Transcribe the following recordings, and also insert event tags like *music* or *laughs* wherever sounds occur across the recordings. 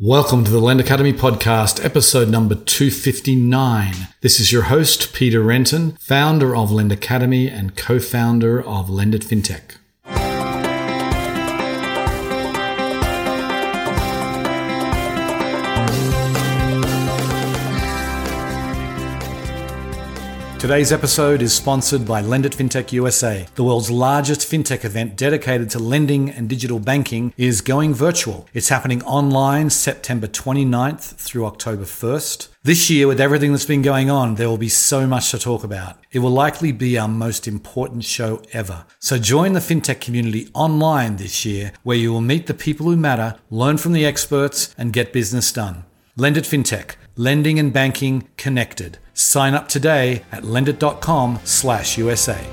Welcome to the Lend Academy podcast, episode number 259. This is your host, Peter Renton, founder of Lend Academy and co founder of LendIt FinTech. Today's episode is sponsored by LendIt FinTech USA. The world's largest fintech event dedicated to lending and digital banking is going virtual. It's happening online September 29th through October 1st. This year, with everything that's been going on, there will be so much to talk about. It will likely be our most important show ever. So join the fintech community online this year, where you will meet the people who matter, learn from the experts, and get business done. LendIt FinTech, lending and banking connected. Sign up today at lendit.com slash USA.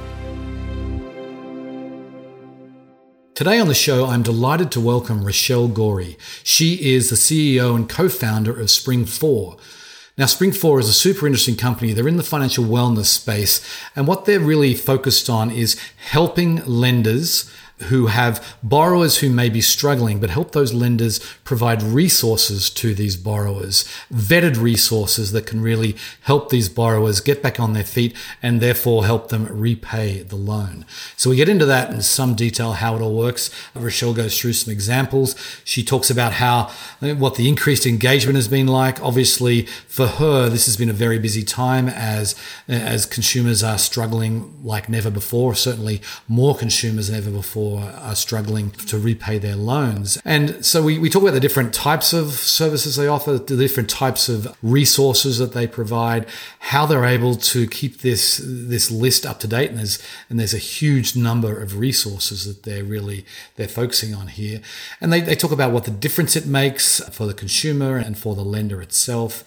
Today on the show, I'm delighted to welcome Rochelle Gorey. She is the CEO and co-founder of Spring 4. Now, Spring 4 is a super interesting company. They're in the financial wellness space, and what they're really focused on is helping lenders who have borrowers who may be struggling, but help those lenders provide resources to these borrowers, vetted resources that can really help these borrowers get back on their feet and therefore help them repay the loan. So we get into that in some detail, how it all works. Rochelle goes through some examples. She talks about how, uh, what the increased engagement has been like. Obviously, for her, this has been a very busy time as, uh, as consumers are struggling like never before, certainly more consumers than ever before are struggling to repay their loans. And so we, we talk about the different types of services they offer, the different types of resources that they provide, how they're able to keep this this list up to date. And there's and there's a huge number of resources that they're really they're focusing on here. And they, they talk about what the difference it makes for the consumer and for the lender itself.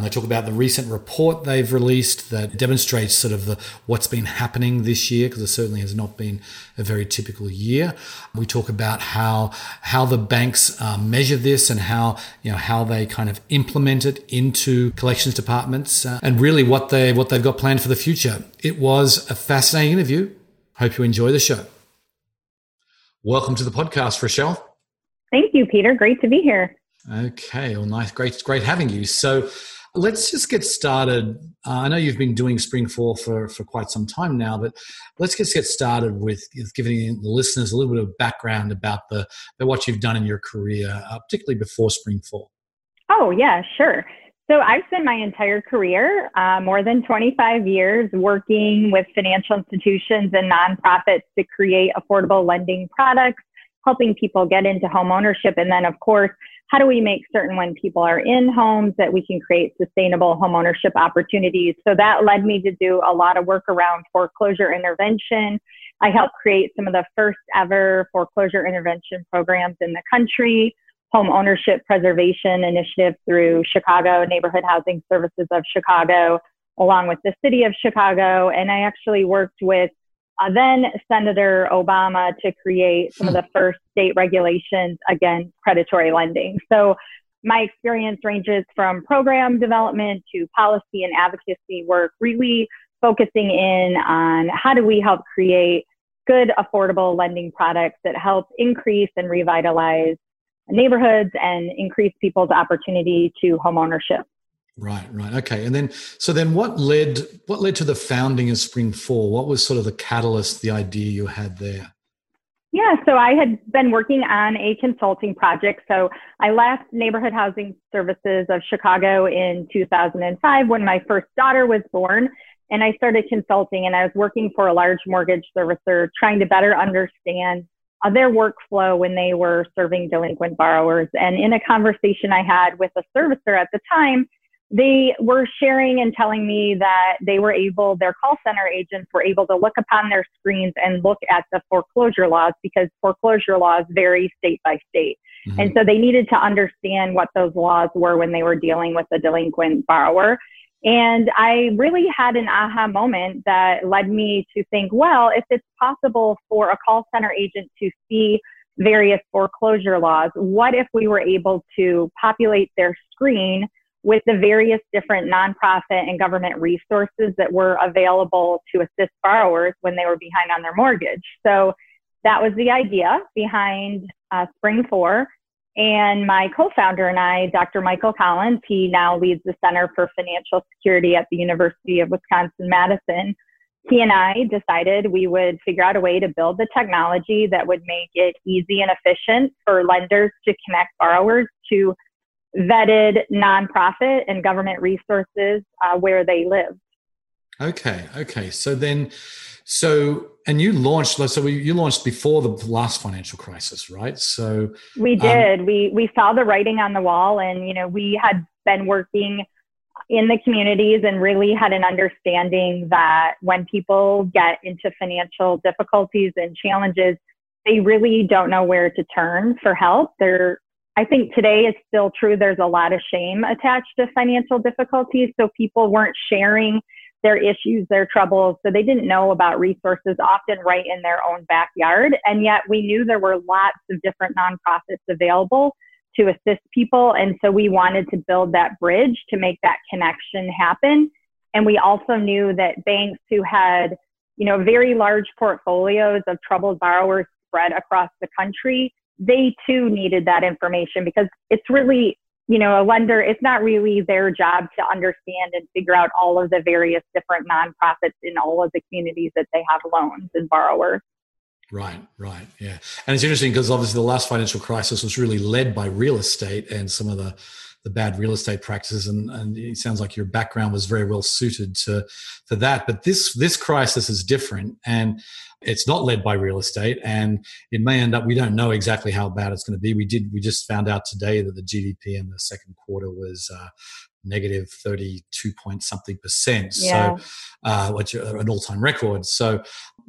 They talk about the recent report they've released that demonstrates sort of the what's been happening this year because it certainly has not been a very typical year. We talk about how how the banks uh, measure this and how you know how they kind of implement it into collections departments uh, and really what they what they've got planned for the future. It was a fascinating interview. Hope you enjoy the show. Welcome to the podcast, Rochelle. Thank you, Peter. Great to be here. Okay, well, nice, great, great having you. So, let's just get started. Uh, I know you've been doing Spring 4 for, for quite some time now, but let's just get started with giving the listeners a little bit of background about the about what you've done in your career, uh, particularly before Spring 4. Oh, yeah, sure. So I've spent my entire career, uh, more than 25 years, working with financial institutions and nonprofits to create affordable lending products, helping people get into home ownership, and then, of course, how do we make certain when people are in homes that we can create sustainable homeownership opportunities? So that led me to do a lot of work around foreclosure intervention. I helped create some of the first ever foreclosure intervention programs in the country, home ownership preservation initiative through Chicago Neighborhood Housing Services of Chicago, along with the city of Chicago. And I actually worked with uh, then Senator Obama to create some of the first state regulations against predatory lending. So my experience ranges from program development to policy and advocacy work, really focusing in on how do we help create good, affordable lending products that help increase and revitalize neighborhoods and increase people's opportunity to homeownership. Right, right. Okay. And then so then what led what led to the founding of Spring 4? What was sort of the catalyst, the idea you had there? Yeah, so I had been working on a consulting project. So I left Neighborhood Housing Services of Chicago in 2005 when my first daughter was born. And I started consulting and I was working for a large mortgage servicer trying to better understand uh, their workflow when they were serving delinquent borrowers. And in a conversation I had with a servicer at the time, they were sharing and telling me that they were able, their call center agents were able to look upon their screens and look at the foreclosure laws because foreclosure laws vary state by state. Mm-hmm. And so they needed to understand what those laws were when they were dealing with a delinquent borrower. And I really had an aha moment that led me to think, well, if it's possible for a call center agent to see various foreclosure laws, what if we were able to populate their screen with the various different nonprofit and government resources that were available to assist borrowers when they were behind on their mortgage. So that was the idea behind uh, Spring 4. And my co founder and I, Dr. Michael Collins, he now leads the Center for Financial Security at the University of Wisconsin Madison. He and I decided we would figure out a way to build the technology that would make it easy and efficient for lenders to connect borrowers to vetted nonprofit and government resources uh, where they live. Okay, okay. So then, so and you launched. So you launched before the last financial crisis, right? So we um, did. Um, we we saw the writing on the wall, and you know we had been working in the communities and really had an understanding that when people get into financial difficulties and challenges, they really don't know where to turn for help. They're I think today is still true. There's a lot of shame attached to financial difficulties. So people weren't sharing their issues, their troubles. So they didn't know about resources often right in their own backyard. And yet we knew there were lots of different nonprofits available to assist people. And so we wanted to build that bridge to make that connection happen. And we also knew that banks who had, you know, very large portfolios of troubled borrowers spread across the country, they too needed that information because it's really you know, a lender, it's not really their job to understand and figure out all of the various different nonprofits in all of the communities that they have loans and borrowers. Right, right, yeah, and it's interesting because obviously the last financial crisis was really led by real estate and some of the the bad real estate practices, and, and it sounds like your background was very well suited to to that. But this this crisis is different, and it's not led by real estate, and it may end up. We don't know exactly how bad it's going to be. We did. We just found out today that the GDP in the second quarter was. Uh, negative 32 point something percent yeah. so uh, which an all-time record so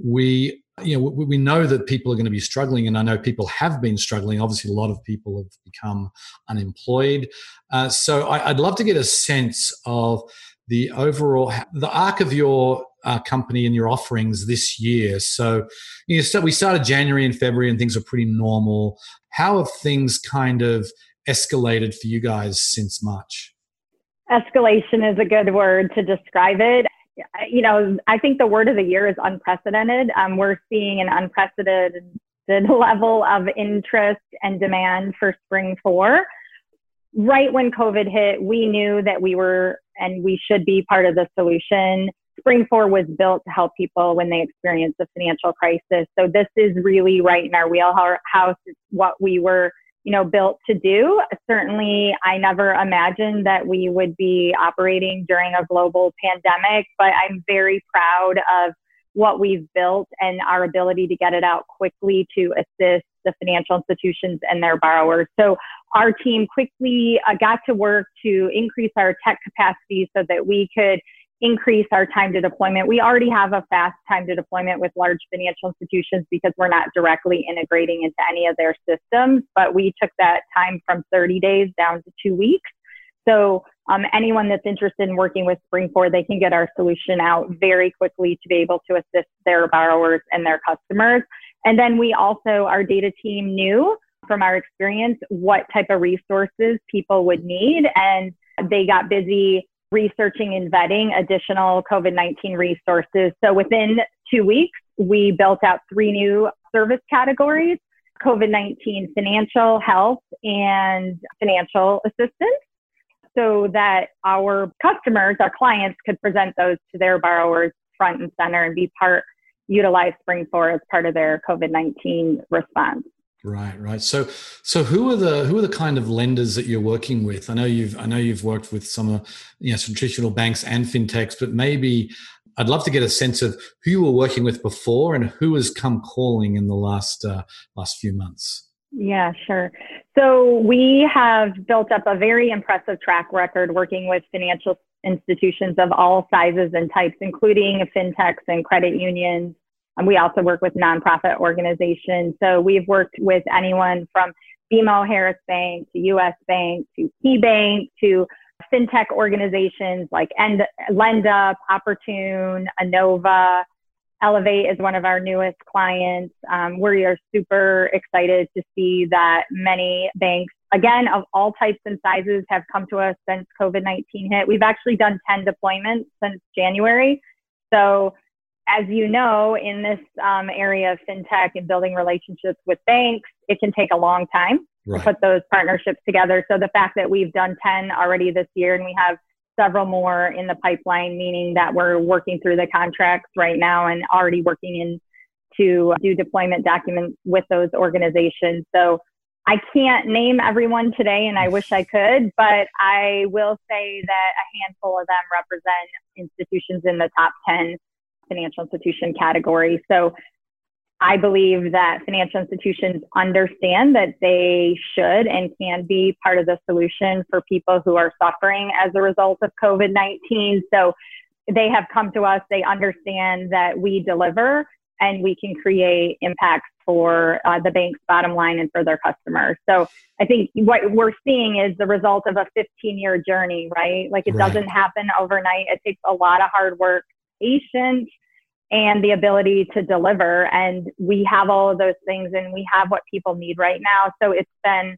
we you know we, we know that people are going to be struggling and i know people have been struggling obviously a lot of people have become unemployed uh, so I, would love to get a sense of the overall the arc of your uh, company and your offerings this year. So, you know, so we started January and February, and things are pretty normal. How have things kind of escalated for you guys since March? Escalation is a good word to describe it. You know, I think the word of the year is unprecedented. Um, we're seeing an unprecedented *laughs* level of interest and demand for Spring 4 right when COVID hit, we knew that we were and we should be part of the solution. Spring 4 was built to help people when they experience a financial crisis. So this is really right in our wheelhouse. It's what we were, you know, built to do. Certainly, I never imagined that we would be operating during a global pandemic, but I'm very proud of what we've built and our ability to get it out quickly to assist the financial institutions and their borrowers. So our team quickly uh, got to work to increase our tech capacity so that we could increase our time to deployment. We already have a fast time to deployment with large financial institutions because we're not directly integrating into any of their systems, but we took that time from 30 days down to two weeks. So um, anyone that's interested in working with Spring 4, they can get our solution out very quickly to be able to assist their borrowers and their customers. And then we also, our data team knew from our experience what type of resources people would need. And they got busy researching and vetting additional COVID 19 resources. So within two weeks, we built out three new service categories COVID 19 financial, health, and financial assistance so that our customers, our clients, could present those to their borrowers front and center and be part, utilize Spring 4 as part of their COVID 19 response. Right, right. So, so who are the who are the kind of lenders that you're working with? I know you've I know you've worked with some of you know some traditional banks and fintechs, but maybe I'd love to get a sense of who you were working with before and who has come calling in the last uh, last few months. Yeah, sure. So we have built up a very impressive track record working with financial institutions of all sizes and types, including fintechs and credit unions we also work with nonprofit organizations. So we've worked with anyone from BMO Harris Bank to US Bank to KeyBank to fintech organizations like End, LendUp, Oportun, Anova. Elevate is one of our newest clients. Um, we are super excited to see that many banks, again, of all types and sizes, have come to us since COVID 19 hit. We've actually done 10 deployments since January. So as you know, in this um, area of fintech and building relationships with banks, it can take a long time. right. put those partnerships together. So the fact that we've done 10 already this year and we have several more in the pipeline, meaning that we're working through the contracts right now and already working in to do deployment documents with those organizations. So I can't name everyone today, and I wish I could, but I will say that a handful of them represent institutions in the top 10 financial institution category. So I believe that financial institutions understand that they should and can be part of the solution for people who are suffering as a result of COVID 19. So they have come to us, they understand that we deliver and we can create impacts for uh, the bank's bottom line and for their customers. So I think what we're seeing is the result of a 15 year journey, right? Like it right. doesn't happen overnight. It takes a lot of hard work, patience, and the ability to deliver. And we have all of those things and we have what people need right now. So it's been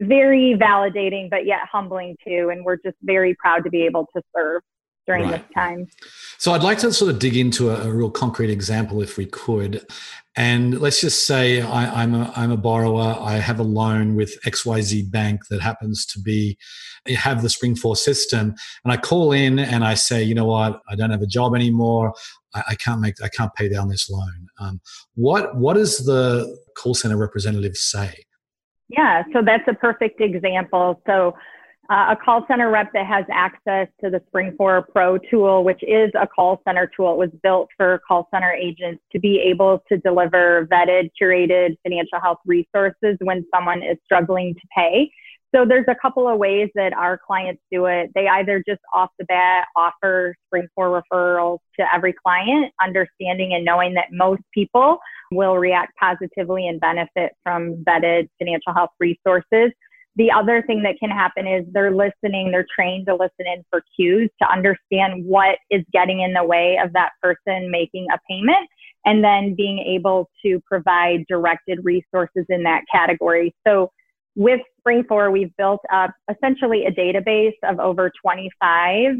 very validating, but yet humbling too. And we're just very proud to be able to serve during right. this time. So I'd like to sort of dig into a, a, real concrete example if we could. And let's just say I, am a, I'm a borrower. I have a loan with XYZ Bank that happens to be have the Spring Four system. And I call in and I say, you know what, I don't have a job anymore. I, I can't make I can't pay down this loan. Um, what what does the call center representative say? Yeah, so that's a perfect example. So uh, a call center rep that has access to the Spring 4 Pro tool, which is a call center tool. It was built for call center agents to be able to deliver vetted, curated financial health resources when someone is struggling to pay. So there's a couple of ways that our clients do it. They either just off the bat offer Spring 4 referrals to every client, understanding and knowing that most people will react positively and benefit from vetted financial health resources the other thing that can happen is they're listening, they're trained to listen in for cues to understand what is getting in the way of that person making a payment and then being able to provide directed resources in that category. So with Spring 4, we've built up essentially a database of over 25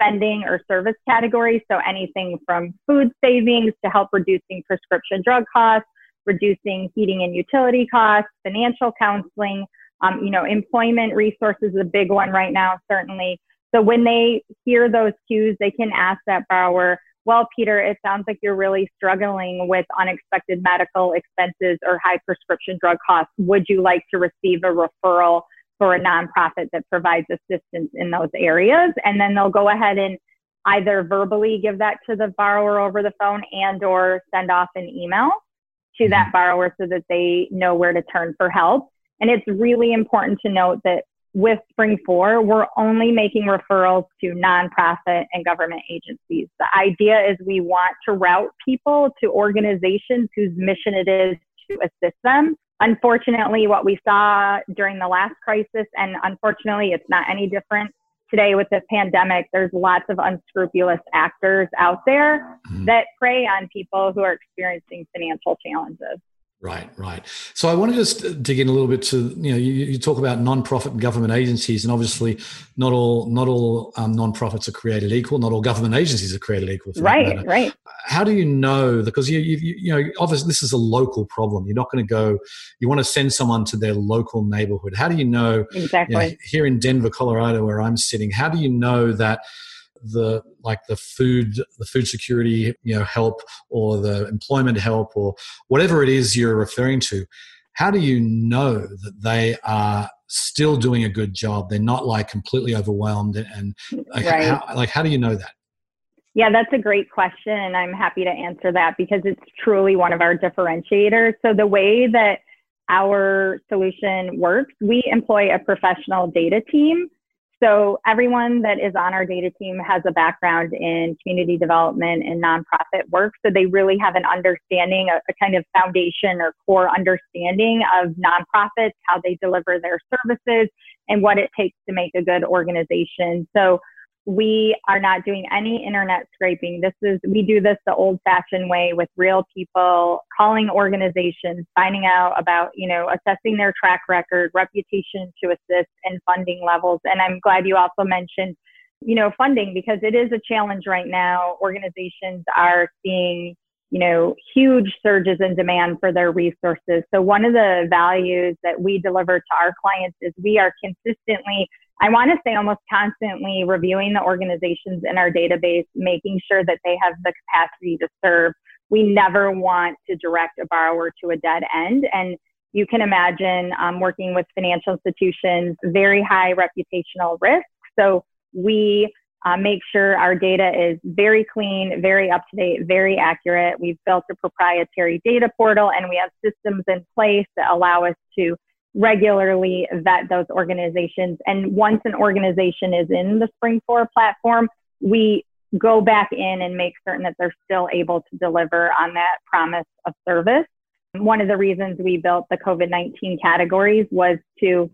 spending or service categories. So anything from food savings to help reducing prescription drug costs, reducing heating and utility costs, financial counseling, um, you know, employment resources is a big one right now, certainly. So when they hear those cues, they can ask that borrower, well, Peter, it sounds like you're really struggling with unexpected medical expenses or high prescription drug costs. Would you like to receive a referral for a nonprofit that provides assistance in those areas? And then they'll go ahead and either verbally give that to the borrower over the phone and or send off an email to that mm-hmm. borrower so that they know where to turn for help. And it's really important to note that with Spring 4, we're only making referrals to nonprofit and government agencies. The idea is we want to route people to organizations whose mission it is to assist them. Unfortunately, what we saw during the last crisis, and unfortunately, it's not any different today with the pandemic, there's lots of unscrupulous actors out there mm-hmm. that prey on people who are experiencing financial challenges. Right, right. So I want to just dig in a little bit to you know you, you talk about nonprofit and government agencies, and obviously not all not all um, non-profits are created equal. Not all government agencies are created equal. right, right. How do you know? Because you, you you know obviously this is a local problem. You're not going to go. You want to send someone to their local neighborhood. How do you know? Exactly. You know, here in Denver, Colorado, where I'm sitting, how do you know that? The like the food the food security you know help or the employment help or whatever it is you're referring to how do you know that they are still doing a good job they're not like completely overwhelmed and like, right. how, like how do you know that yeah, that's a great question, and I'm happy to answer that because it's truly one of our differentiators. So, the way that our solution works, we employ a professional data team so everyone that is on our data team has a background in community development and nonprofit work. So they really have an understanding, a, a kind of foundation or core understanding of nonprofits, how they deliver their services, and what it takes to make a good organization. So we are not doing any internet scraping. This is, we do this the old fashioned way with real people, calling organizations, finding out about, you know, assessing their track record, reputation to assist, and funding levels. And I'm glad you also mentioned, you know, funding because it is a challenge right now. Organizations are seeing you know, huge surges in demand for their resources. So one of the values that we deliver to our clients is we are consistently, I want to say almost constantly reviewing the organizations in our database, making sure that they have the capacity to serve. We never want to direct a borrower to a dead end. And you can imagine um, working with financial institutions, very high reputational risk. So we uh, make sure our data is very clean, very up to date, very accurate. We've built a proprietary data portal and we have systems in place that allow us to regularly vet those organizations. And once an organization is in the Spring 4 platform, we go back in and make certain that they're still able to deliver on that promise of service. One of the reasons we built the COVID 19 categories was to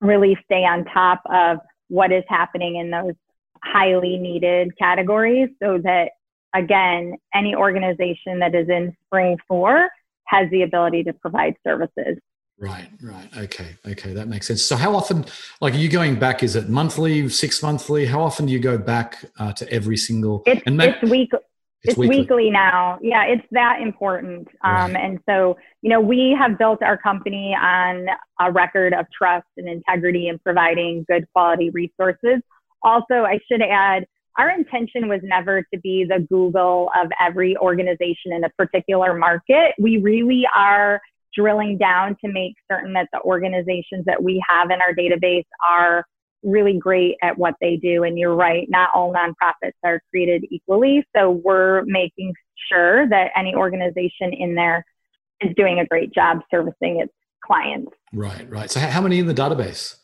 really stay on top of what is happening in those highly needed categories so that again any organization that is in spring 4 has the ability to provide services right right okay okay that makes sense so how often like are you going back is it monthly six monthly how often do you go back uh, to every single it's, and it's week it's, it's weekly. weekly. now yeah it's that important um, right. and so you know we have built our company on a record of trust and integrity in providing good quality resources also, I should add, our intention was never to be the Google of every organization in a particular market. We really are drilling down to make certain that the organizations that we have in our database are really great at what they do. And you're right, not all nonprofits are treated equally. So we're making sure that any organization in there is doing a great job servicing its clients. Right, right. So how many in the database?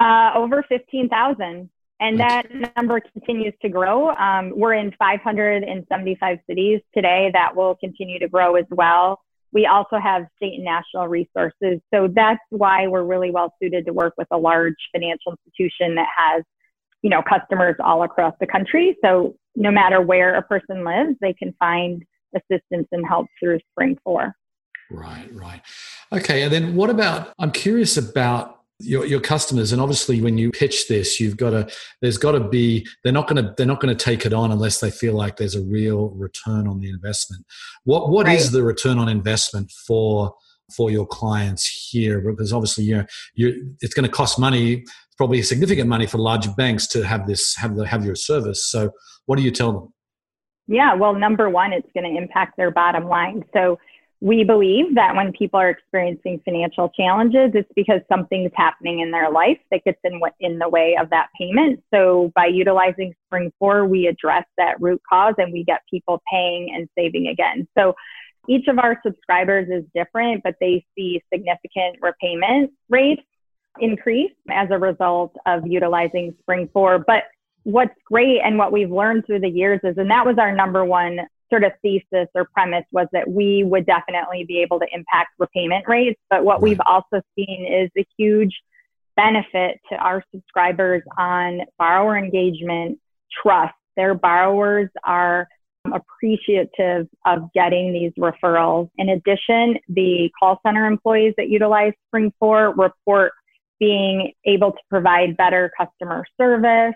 Uh, over 15,000 and that number continues to grow. Um, we're in 575 cities today. That will continue to grow as well. We also have state and national resources. So that's why we're really well suited to work with a large financial institution that has, you know, customers all across the country. So no matter where a person lives, they can find assistance and help through Spring 4. Right, right. Okay. And then what about, I'm curious about your, your customers. And obviously when you pitch this you've got to there's got to be they're not going to they're not going to take it on unless they feel like there's a real return on the investment. What what right. is the return on investment for for your clients here? Because obviously you know you it's going to cost money probably significant money for large banks to have this have the have your service. So what do you tell them? Yeah well number one it's going to impact their bottom line. So we believe that when people are experiencing financial challenges, it's because something's happening in their life that gets in, in the way of that payment. So by utilizing Spring 4, we address that root cause and we get people paying and saving again. So each of our subscribers is different, but they see significant repayment rates increase as a result of utilizing Spring 4. But what's great and what we've learned through the years is, and that was our number one sort of thesis or premise was that we would definitely be able to impact repayment rates. But what we've also seen is a huge benefit to our subscribers on borrower engagement, trust. Their borrowers are appreciative of getting these referrals. In addition, the call center employees that utilize Spring 4 report being able to provide better customer service,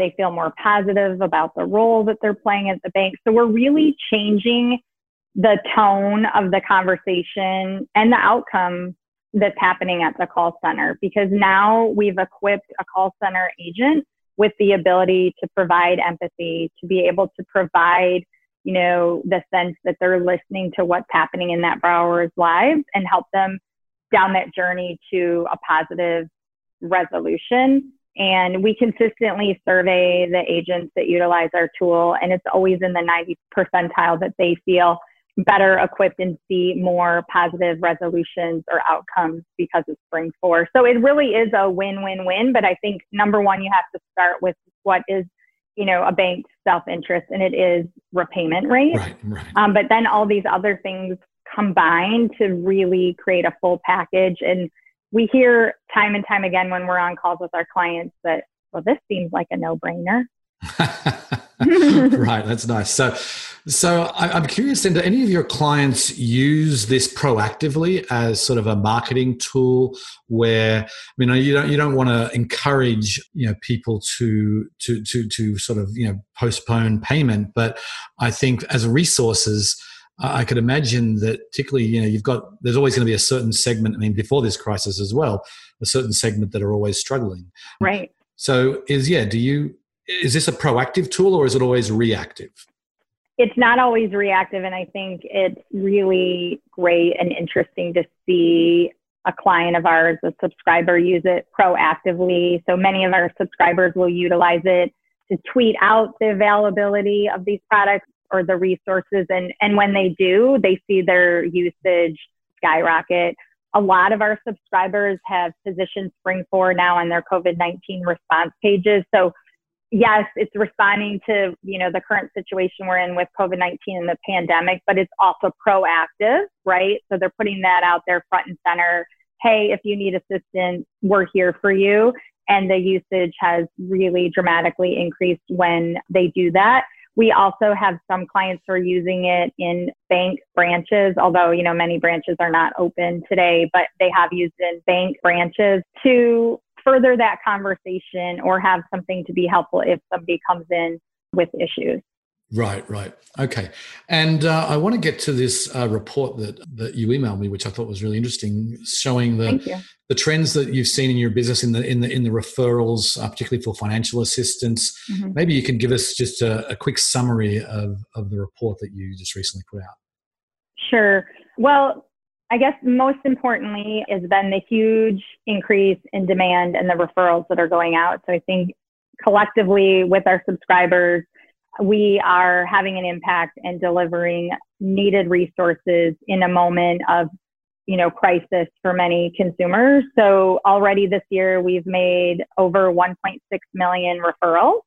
they feel more positive about the role that they're playing at the bank. So we're really changing the tone of the conversation and the outcome that's happening at the call center because now we've equipped a call center agent with the ability to provide empathy, to be able to provide, you know, the sense that they're listening to what's happening in that borrower's lives and help them down that journey to a positive resolution. And we consistently survey the agents that utilize our tool, and it's always in the 90 percentile that they feel better equipped and see more positive resolutions or outcomes because of Spring 4. So it really is a win win win. But I think number one, you have to start with what is you know a bank's self-interest and it is repayment rate right, right. Um, but then all these other things combine to really create a full package and we hear time and time again when we're on calls with our clients that, well, this seems like a no brainer. *laughs* right. That's nice. So, So I, am curious, then, do any of your clients use this proactively as sort of a marketing tool? Where you know you don't you don't want to encourage you know people to to to to sort of you know postpone payment, but I think as resources. I could imagine that, particularly, you know, you've got there's always going to be a certain segment. I mean, before this crisis as well, a certain segment that are always struggling. Right. So, is yeah, do you is this a proactive tool or is it always reactive? it's not always reactive. And I think it's really great and interesting to see a client of ours, a subscriber, use it proactively. So many of our subscribers will utilize it to tweet out the availability of these products or the resources. And, and when they do, they see their usage skyrocket. A lot of our subscribers have positioned Spring 4 now on their COVID 19 response pages. So yes, it's responding to, you know, the current situation we're in with COVID-19 and the pandemic, but it's also proactive, right? So they're putting that out there front and center. Hey, if you need assistance, we're here for you. And the usage has really dramatically increased when they do that. We also have some clients who are using it in bank branches, although, you know, many branches are not open today, but they have used it in bank branches to further that conversation or have something to be helpful if somebody comes in with issues. Right, right. Okay. And uh, I want to get to this uh, report that, that you emailed me, which I thought was really interesting, showing the the trends that you've seen in your business in the in the in the referrals, uh, particularly for financial assistance. Mm-hmm. Maybe you can give us just a, a quick summary of, of the report that you just recently put out. Sure. Well, I guess most importantly has been the huge increase in demand and the referrals that are going out. So I think collectively with our subscribers, we are having an impact and delivering needed resources in a moment of you know crisis for many consumers. So already this year we've made over 1.6 million referrals.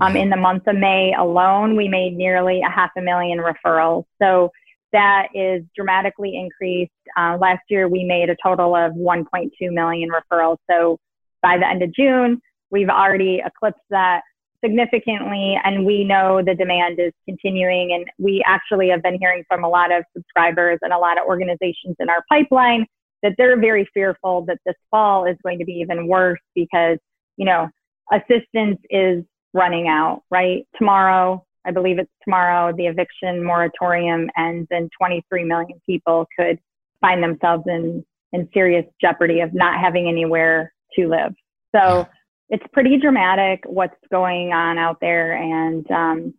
Um, in the month of may alone we made nearly a half a million referrals. So that is dramatically increased. Uh, last year, we made a total of 1.2 million referrals. So by the end of June, we've already eclipsed that significantly, and we know the demand is continuing. And we actually have been hearing from a lot of subscribers and a lot of organizations in our pipeline that they're very fearful that this fall is going to be even worse because, you know, assistance is running out, right? Tomorrow, I believe it's tomorrow, the eviction moratorium ends and 23 million people could find themselves in, in serious jeopardy of not having anywhere to live. So. It's pretty dramatic what's going on out there. And um,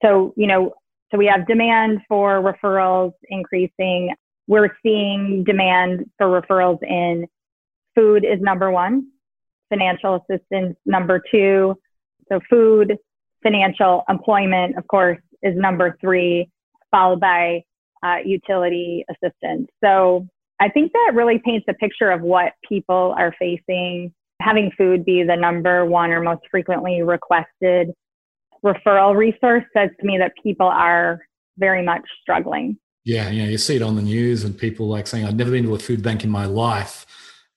so, you know, so we have demand for referrals increasing. We're seeing demand for referrals in food is number one, financial assistance number two. So food, financial employment, of course, is number three, followed by uh, utility assistance. So I think that really paints a picture of what people are facing. Having food be the number one or most frequently requested referral resource says to me that people are very much struggling. Yeah, yeah, you see it on the news and people like saying, I've never been to a food bank in my life.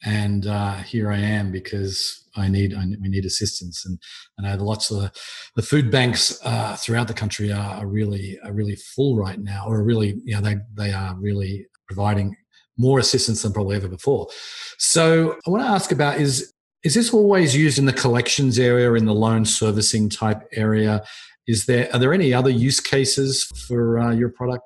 And uh, here I am because I need, I, we need assistance. And I know lots of the, the food banks uh, throughout the country are, are, really are really full right now, or really, you know, they they are really providing more assistance than probably ever before. So I want to ask about is is this always used in the collections area, in the loan servicing type area? Is there are there any other use cases for uh, your product?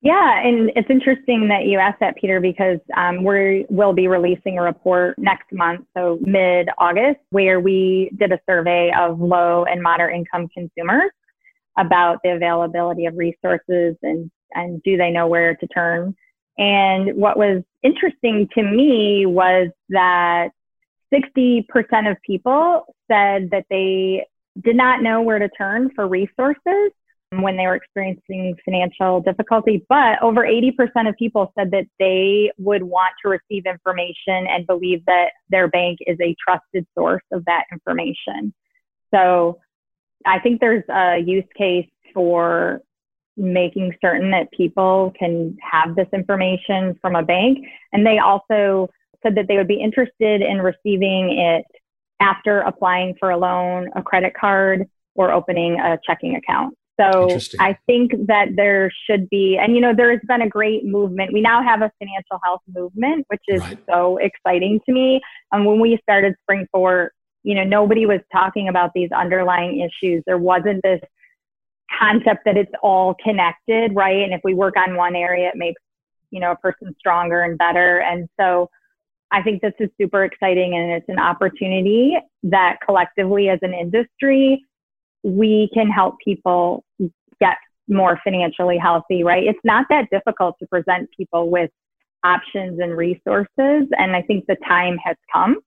Yeah, and it's interesting that you asked that, Peter, because um, we will be releasing a report next month, so mid August, where we did a survey of low and moderate income consumers about the availability of resources and, and do they know where to turn. And what was interesting to me was that 60% of people said that they did not know where to turn for resources when they were experiencing financial difficulty. But over 80% of people said that they would want to receive information and believe that their bank is a trusted source of that information. So I think there's a use case for making certain that people can have this information from a bank. And they also said that they would be interested in receiving it after applying for a loan, a credit card, or opening a checking account. So I think that there should be, and you know, there has been a great movement. We now have a financial health movement, which is right. so exciting to me. And when we started Spring Four, you know, nobody was talking about these underlying issues. There wasn't this concept that it's all connected, right? And if we work on one area, it makes, you know, a person stronger and better. And so I think this is super exciting and it's an opportunity that collectively as an industry, we can help people get more financially healthy, right? It's not that difficult to present people with options and resources. And I think the time has come.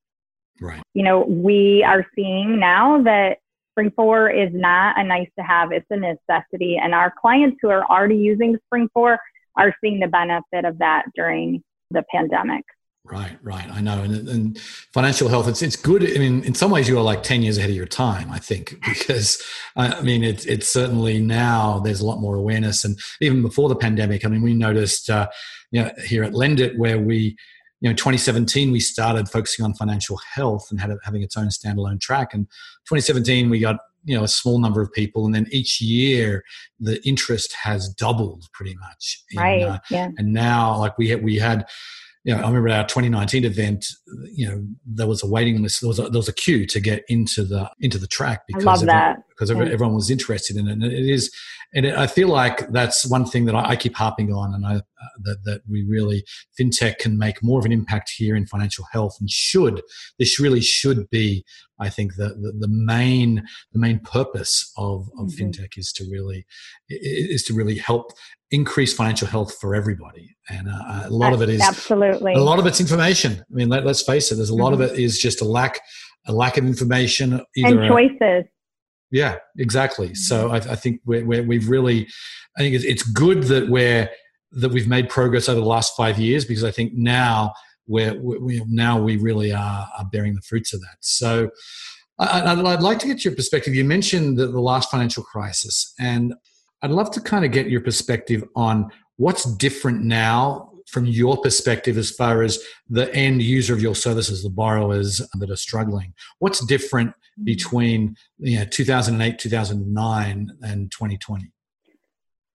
Right. You know, we are seeing now that Spring 4 is not a nice to have, it's a necessity. And our clients who are already using Spring 4 are seeing the benefit of that during the pandemic. Right, right. I know. And, and financial health, it's it's good. I mean, in some ways, you are like 10 years ahead of your time, I think, *laughs* because I mean, it's it's certainly now there's a lot more awareness. And even before the pandemic, I mean, we noticed, uh, you know, here at LendIt, where we, you know, 2017, we started focusing on financial health and had having its own standalone track. And 2017, we got you know a small number of people and then each year the interest has doubled pretty much in, right uh, yeah and now like we had we had you know, I remember our 2019 event. You know, there was a waiting list. There was a, there was a queue to get into the into the track because I love everyone, that. Because yeah. everyone was interested in it. And it is, and it, I feel like that's one thing that I, I keep harping on, and I uh, that that we really fintech can make more of an impact here in financial health, and should this really should be, I think the the, the main the main purpose of of mm-hmm. fintech is to really is to really help increase financial health for everybody and uh, a lot of it is absolutely a lot of it's information i mean let, us face it there's a lot mm-hmm. of it is just a lack a lack of information and choices a, yeah exactly so mm-hmm. I, I think we have really i think it's, it's good that we're that we've made progress over the last five years because i think now we're, we now we really are, are bearing the fruits of that so I, would like to get your perspective. You mentioned the, the last financial crisis, and I'd love to kind of get your perspective on what's different now from your perspective as far as the end user of your services, the borrowers that are struggling. What's different mm. between you know, 2008, 2009, and 2020?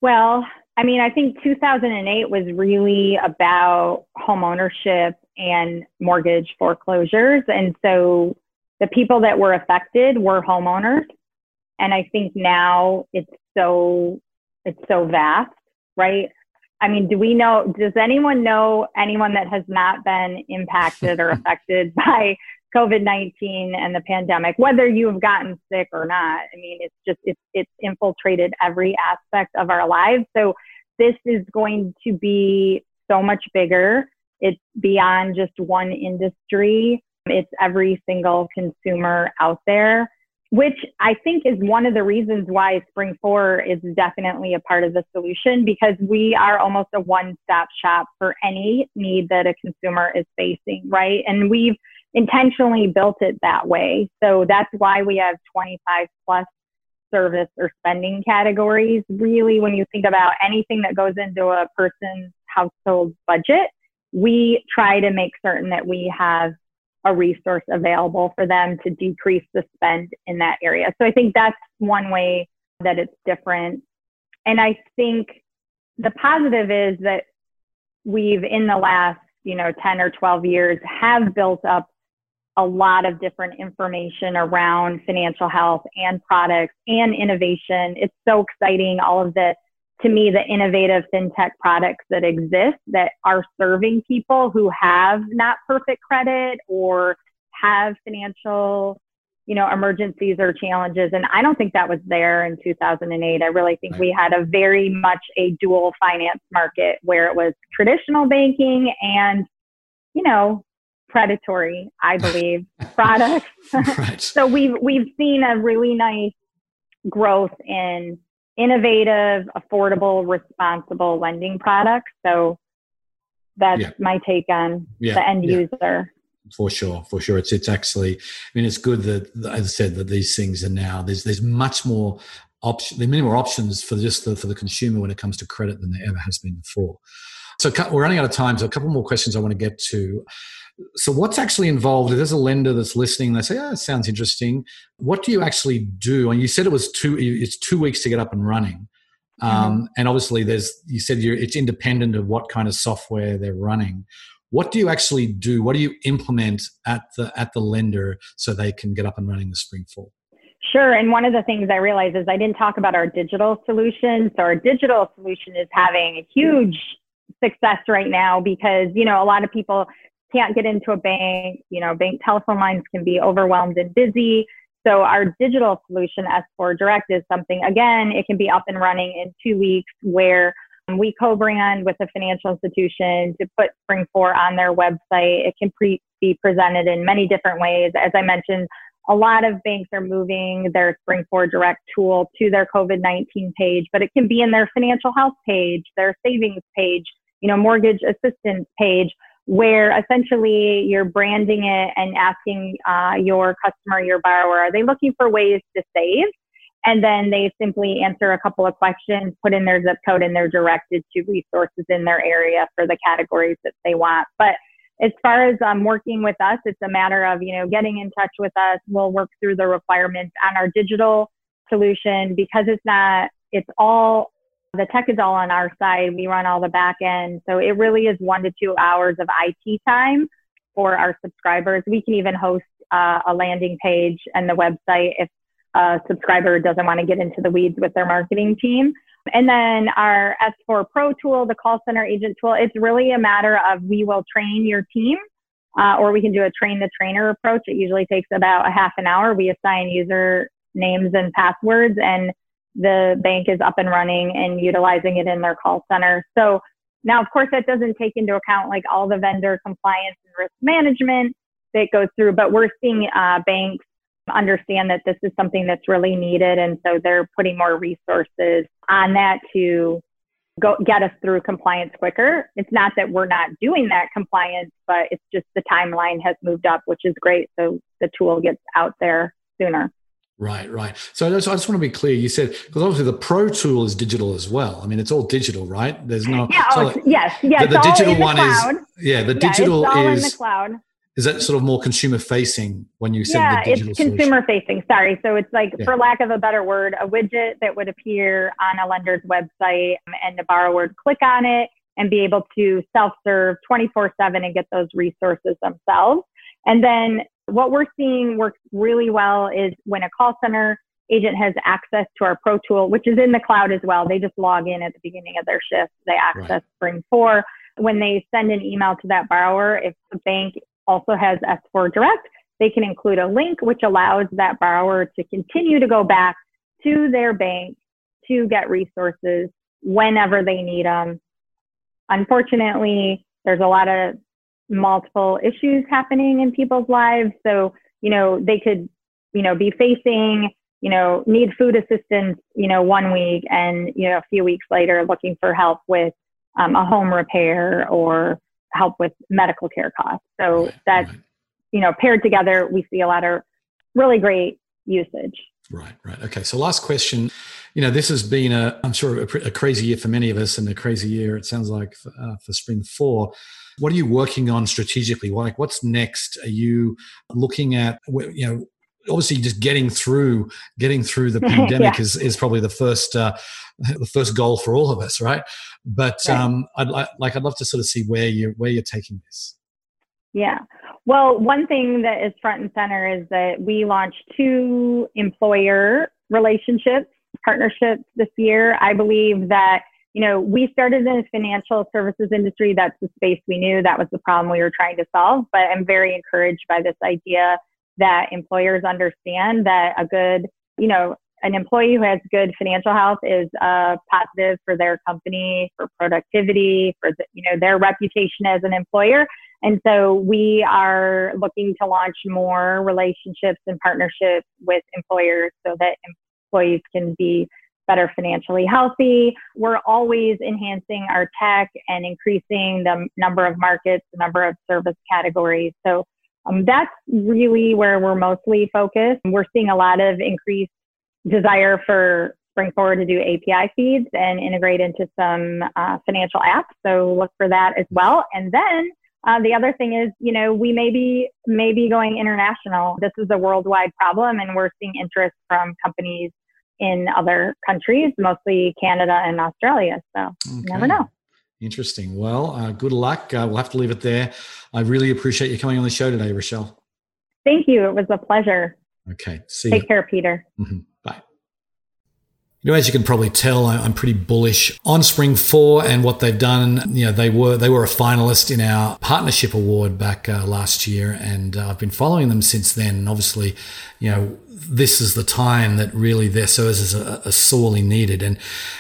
Well, I mean, I think 2008 was really about home ownership and mortgage foreclosures. And so the people that were affected were homeowners. And I think now it's so it's so vast, right? I mean, do we know, does anyone know anyone that has not been impacted or *laughs* affected by COVID 19 and the pandemic, whether you have gotten sick or not? I mean, it's just, it's, it's infiltrated every aspect of our lives. So this is going to be so much bigger. It's beyond just one industry. It's every single consumer out there which I think is one of the reasons why Spring 4 is definitely a part of the solution because we are almost a one stop shop for any need that a consumer is facing, right? And we've intentionally built it that way. So that's why we have 25 plus service or spending categories. Really, when you think about anything that goes into a person's household budget, we try to make certain that we have a resource available for them to decrease the spend in that area. So I think that's one way that it's different. And I think the positive is that we've in the last, you know, 10 or 12 years have built up a lot of different information around financial health and products and innovation. It's so exciting all of the to me the innovative fintech products that exist that are serving people who have not perfect credit or have financial you know emergencies or challenges and i don't think that was there in 2008 i really think right. we had a very much a dual finance market where it was traditional banking and you know predatory i *laughs* believe products right. *laughs* so we've we've seen a really nice growth in innovative, affordable, responsible lending products. So that's yeah. my take on yeah. the end yeah. user. For sure, for sure. It's it's actually. I mean, it's good that, as I said, that these things are now. There's there's much more option. There are many more options for just the, for the consumer when it comes to credit than there ever has been before. So we're running out of time. So a couple more questions I want to get to. So, what's actually involved? If there's a lender that's listening, they say, "Oh, sounds interesting." What do you actually do? And you said it was two. It's two weeks to get up and running. Um, mm-hmm. And obviously, there's you said it's independent of what kind of software they're running. What do you actually do? What do you implement at the at the lender so they can get up and running the Spring 4? Sure. And one of the things I realized is I didn't talk about our digital solution. So our digital solution is having a huge success right now because, you know, a lot of people can't get into a bank, you know, bank telephone lines can be overwhelmed and busy. So our digital solution, S4 Direct, is something, again, it can be up and running in two weeks where um, we co-brand with a financial institution to put Spring 4 on their website. It can pre- be presented in many different ways. As I mentioned, a lot of banks are moving their Spring 4 Direct tool to their COVID-19 page, but it can be in their financial health page, their savings page, you know, mortgage assistance page where essentially you're branding it and asking uh, your customer, your borrower, are they looking for ways to save? And then they simply answer a couple of questions, put in their zip code, and they're directed to resources in their area for the categories that they want. But as far as um, working with us, it's a matter of, you know, getting in touch with us. We'll work through the requirements on our digital solution because it's not, it's all the tech is all on our side. We run all the back end. So it really is one to two hours of IT time for our subscribers. We can even host uh, a landing page and the website if a subscriber doesn't want to get into the weeds with their marketing team. And then our S4 Pro tool, the call center agent tool, it's really a matter of we will train your team uh, or we can do a train the trainer approach. It usually takes about a half an hour. We assign user names and passwords and the bank is up and running and utilizing it in their call center. So now, of course, that doesn't take into account like all the vendor compliance and risk management that goes through, but we're seeing uh, banks understand that this is something that's really needed. And so they're putting more resources on that to go get us through compliance quicker. It's not that we're not doing that compliance, but it's just the timeline has moved up, which is great. So the tool gets out there sooner. Right, right. So I just, I just want to be clear. You said because obviously the Pro tool is digital as well. I mean, it's all digital, right? There's no. Yeah. Oh, like, yes. Yes. The, the digital one cloud. is. Yeah. The digital yeah, is. in the cloud. Is that sort of more consumer facing when you said yeah, the digital it's consumer facing. Sorry. So it's like, Yeah. for lack of a better word, a widget that would appear on a lender's website um, and the borrower would click on it and be able to self serve 24 7 and get those resources themselves. And then what we're seeing works really well is when a call center agent has access to our Pro Tool, which is in the cloud as well. They just log in at the beginning of their shift. They access Spring 4. When they send an email to that borrower, if the bank also has S4 Direct, they can include a link which allows that borrower to continue to go back to their bank to get resources whenever they need them. Unfortunately, there's a lot of multiple issues happening in people's lives. So, you know, they could, you know, be facing, you know, need food assistance, you know, one week and, you know, a few weeks later looking for help with um, a home repair or help with medical care costs. So Right, that's, right. you know, paired together, we see a lot of really great usage. Right, right. Okay. So, last question. You know, this has been a, I'm sure, a, a crazy year for many of us, and a crazy year it sounds like for, uh, for Spring 4. What are you working on strategically? Like, what's next? Are you looking at, you know, obviously just getting through, getting through the *laughs* pandemic Yeah. is is probably the first, uh, the first goal for all of us, right? But Right. um, I'd like, like, I'd love to sort of see where you where you're taking this. Yeah. Well, one thing that is front and center is that we launched two employer relationships, partnerships this year. I believe that, you know, we started in the financial services industry. That's the space we knew. That was the problem we were trying to solve. But I'm very encouraged by this idea that employers understand that a good, you know, an employee who has good financial health is uh, positive for their company, for productivity, for the, you know their reputation as an employer. And so we are looking to launch more relationships and partnerships with employers so that employees can be better financially healthy. We're always enhancing our tech and increasing the number of markets, the number of service categories. So um, that's really where we're mostly focused. We're seeing a lot of increased desire for Spring Forward to do API feeds and integrate into some uh, financial apps. So look for that as well. And then Uh, the other thing is, you know, we may be, may be going international. This is a worldwide problem, and we're seeing interest from companies in other countries, mostly Canada and Australia. So okay. never know. Interesting. Well, uh, good luck. Uh, we'll have to leave it there. I really appreciate you coming on the show today, Rochelle. Thank you. It was a pleasure. Okay. See Take you. care, Peter. Mm-hmm. You know, as you can probably tell, I'm pretty bullish on Spring 4 and what they've done. You know, they were they were a finalist in our partnership award back uh, last year, and uh, I've been following them since then. And obviously, you know, this is the time that really their services are, are sorely needed. And,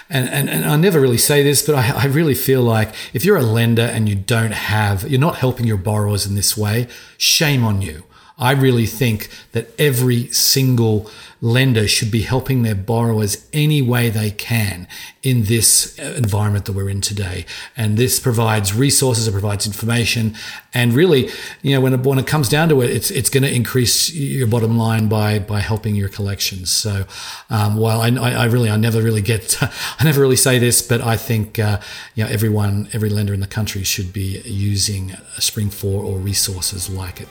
and and and I never really say this, but I, I really feel like if you're a lender and you don't have, you're not helping your borrowers in this way, shame on you. I really think that every single lender should be helping their borrowers any way they can in this environment that we're in today. And this provides resources, it provides information, and really, you know, when it, when it comes down to it, it's it's going to increase your bottom line by by helping your collections. So, um, while I, I, really I never really get *laughs* I never really say this, but I think uh, you know everyone every lender in the country should be using Spring 4 or resources like it.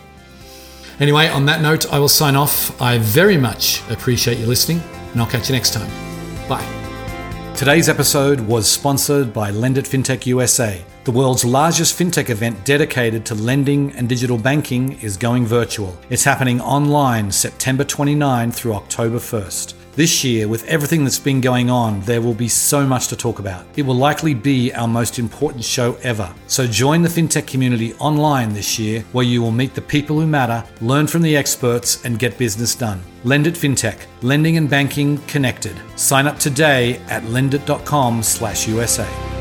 Anyway, on that note, I will sign off. I very much appreciate you listening, and I'll catch you next time. Bye. Today's episode was sponsored by LendIt FinTech USA. The world's largest fintech event dedicated to lending and digital banking is going virtual. It's happening online September 29 through October 1st. This year, with everything that's been going on, there will be so much to talk about. It will likely be our most important show ever. So join the fintech community online this year, where you will meet the people who matter, learn from the experts, and get business done. LendIt FinTech, lending and banking connected. Sign up today at lendit.com/usa.